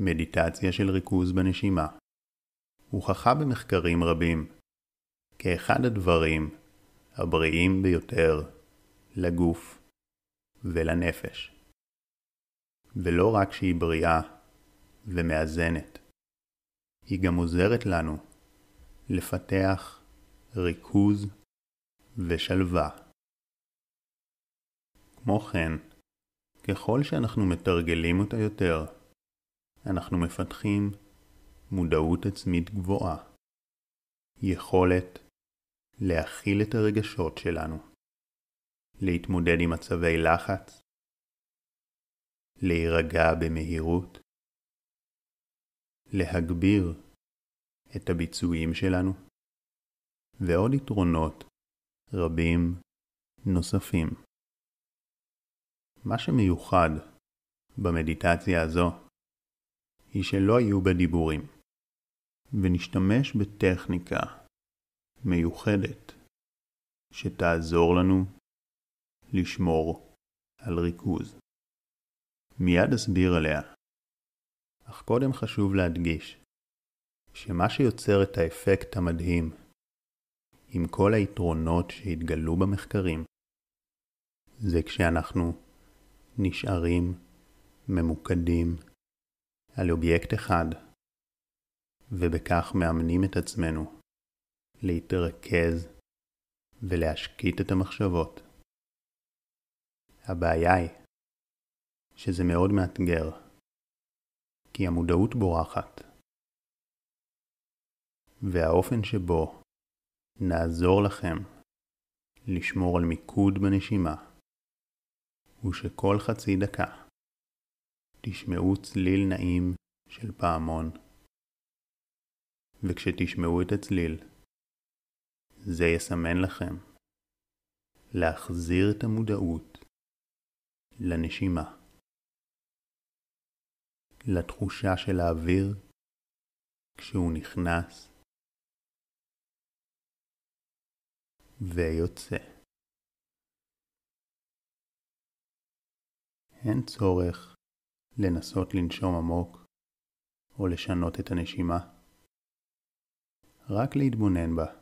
מדיטציה של ריכוז בנשימה הוכחה במחקרים רבים כאחד הדברים הבריאים ביותר לגוף ולנפש. ולא רק שהיא בריאה ומאזנת, היא גם עוזרת לנו לפתח ריכוז ושלווה. כמו כן, ככל שאנחנו מתרגלים אותה יותר, אנחנו מפתחים מודעות עצמית גבוהה, יכולת להכיל את הרגשות שלנו, להתמודד עם מצבי לחץ, להירגע במהירות, להגביר את הביצועים שלנו, ועוד יתרונות רבים נוספים. מה שמיוחד במדיטציה הזו היא שלא יהיו בה דיבורים, ונשתמש בטכניקה מיוחדת שתעזור לנו לשמור על ריכוז. מיד אסביר עליה, אך קודם חשוב להדגיש שמה שיוצר את האפקט המדהים עם כל היתרונות שהתגלו במחקרים זה כשאנחנו נשארים ממוקדים על אובייקט אחד ובכך מאמנים את עצמנו להתרכז ולהשקיט את המחשבות. הבעיה היא שזה מאוד מאתגר, כי המודעות בורחת, והאופן שבו נעזור לכם לשמור על מיקוד בנשימה הוא שכל חצי דקה תשמעו צליל נעים של פעמון, וכשתשמעו את הצליל, זה יסמן לכם להחזיר את המודעות לנשימה, לתחושה של האוויר כשהוא נכנס ויוצא. אין צורך לנסות לנשום עמוק או לשנות את הנשימה, רק להתבונן בה.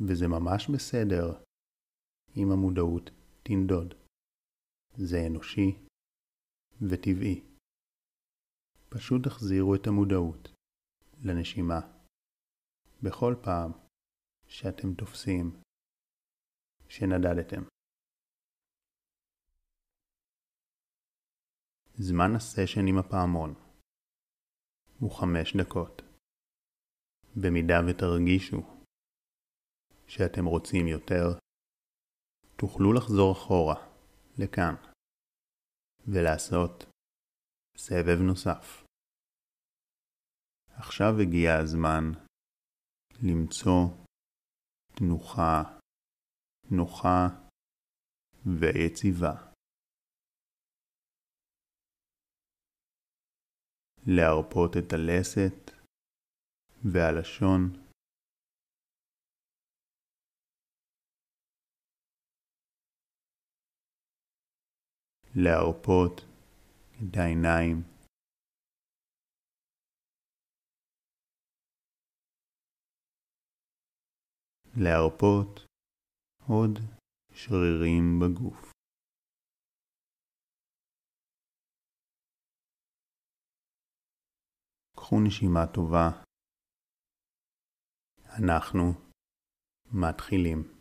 וזה ממש בסדר אם המודעות תנדוד. זה אנושי וטבעי. פשוט תחזירו את המודעות לנשימה בכל פעם שאתם תופסים שנדדתם. זמן הסשן עם הפעמון הוא חמש דקות. במידה ותרגישו שאתם רוצים יותר, תוכלו לחזור אחורה, לכאן, ולעשות סבב נוסף. עכשיו הגיע הזמן למצוא תנוחה נוחה ויציבה. להרפות את הלסת והלשון. להרפות את העיניים. להרפות עוד שרירים בגוף. קחו נשימה טובה. אנחנו מתחילים.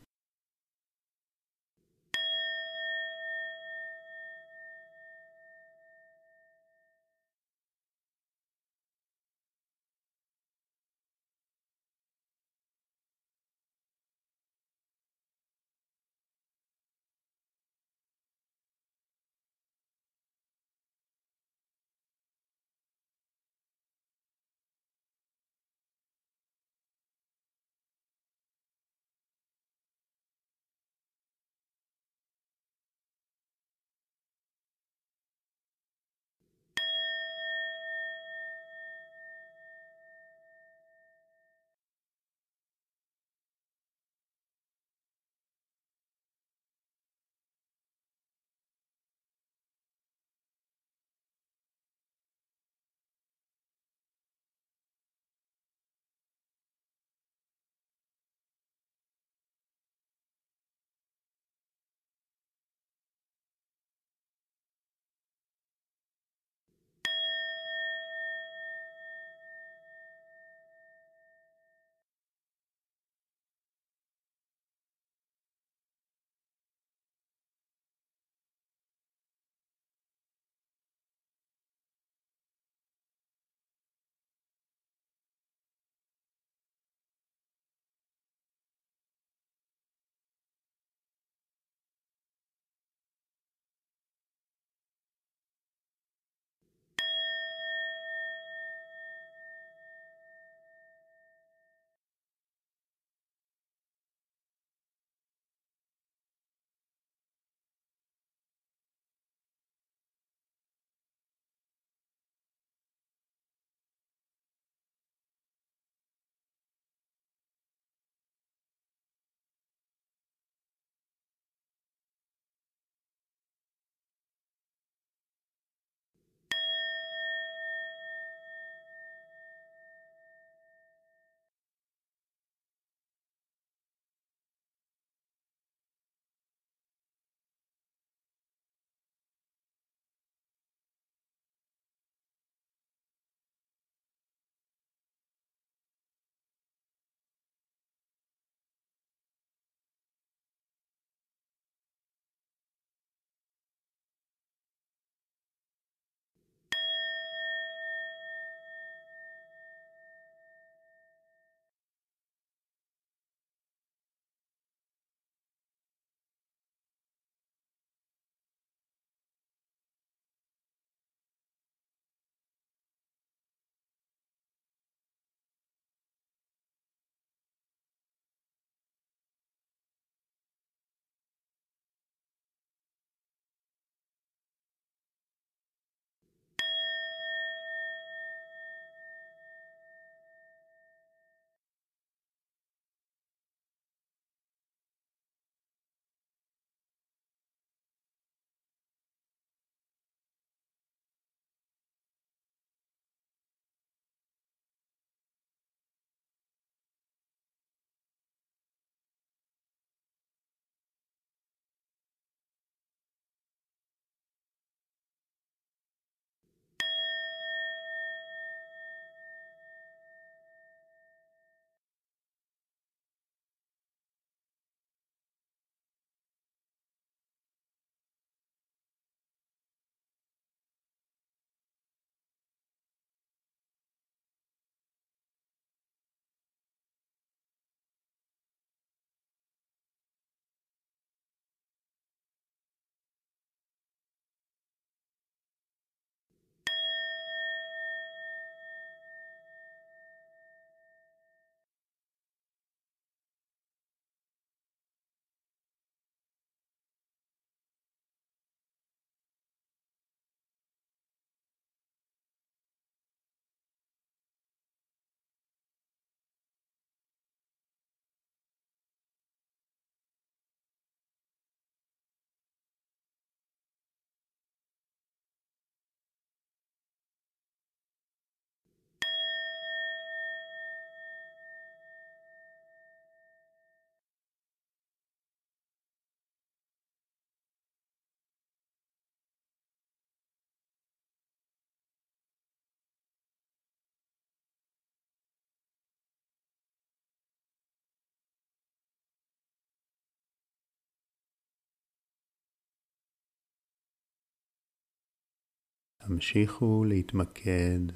המשיכו להתמקד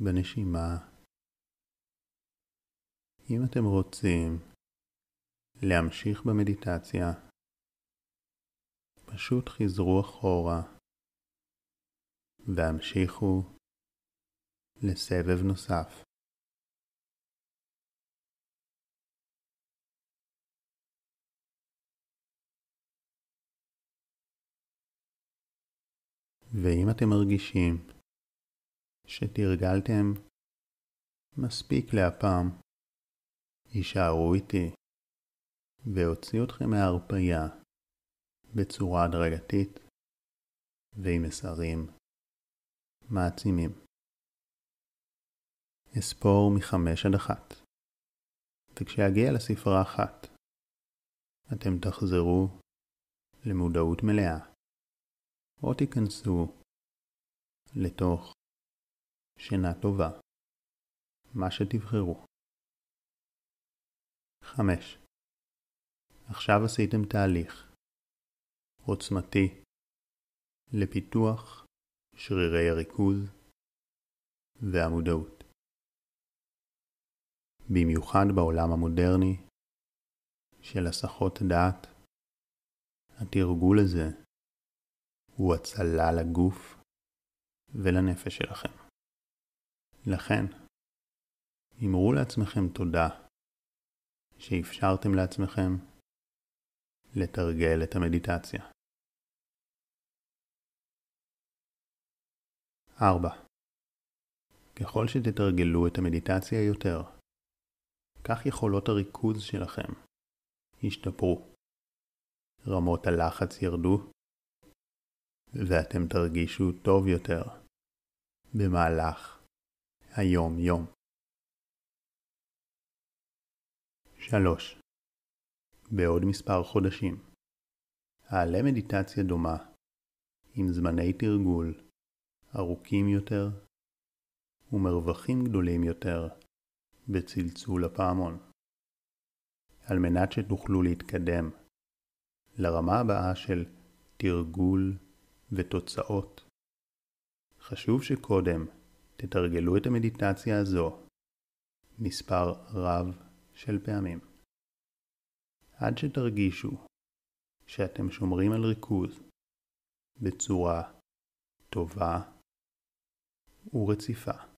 בנשימה. אם אתם רוצים להמשיך במדיטציה, פשוט חזרו אחורה והמשיכו לסבב נוסף. ואם אתם מרגישים שתרגלתם מספיק להפעם, הישארו איתי והוציאו אתכם מההרפייה בצורה הדרגתית ועם מסרים מעצימים. אספור מחמש עד אחת, וכשאגיע לספרה אחת, אתם תחזרו למודעות מלאה, או תיכנסו לתוך שינה טובה, מה שתבחרו. 5. עכשיו עשיתם תהליך עוצמתי לפיתוח שרירי הריכוז והמודעות. במיוחד בעולם המודרני של הסחות דעת, התרגול הזה הוא הצלה לגוף ולנפש שלכם. לכן, אמרו לעצמכם תודה שאפשרתם לעצמכם לתרגל את המדיטציה. 4. ככל שתתרגלו את המדיטציה יותר, כך יכולות הריכוז שלכם ישתפרו. רמות הלחץ ירדו, ואתם תרגישו טוב יותר במהלך היום-יום. 3. בעוד מספר חודשים. אעלה מדיטציה דומה, עם זמני תרגול ארוכים יותר ומרווחים גדולים יותר בצלצול הפעמון. על מנת שתוכלו להתקדם לרמה הבאה של תרגול ותוצאות. חשוב שקודם תתרגלו את המדיטציה הזו מספר רב של פעמים. עד שתרגישו שאתם שומרים על ריכוז בצורה טובה ורציפה.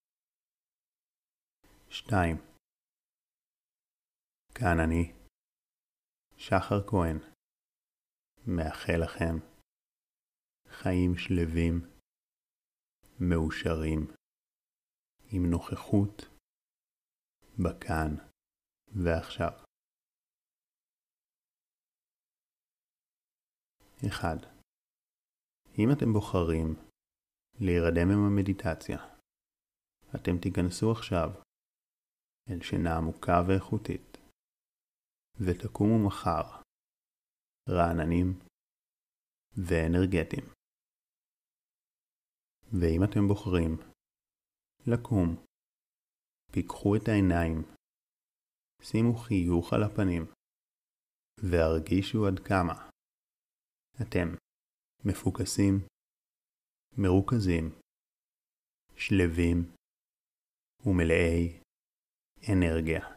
2. כאן אני, שחר כהן, מאחל לכם חיים שלווים, מאושרים, עם נוכחות בכאן ועכשיו. 1. אם אתם בוחרים להירדם עם המדיטציה, אתם תיכנסו עכשיו אל שינה עמוקה ואיכותית, ותקומו מחר רעננים ואנרגטיים. ואם אתם בוחרים לקום, פיקחו את העיניים, שימו חיוך על הפנים, והרגישו עד כמה אתם מפוקסים, מרוכזים, שלווים ומלאי אנרגיה.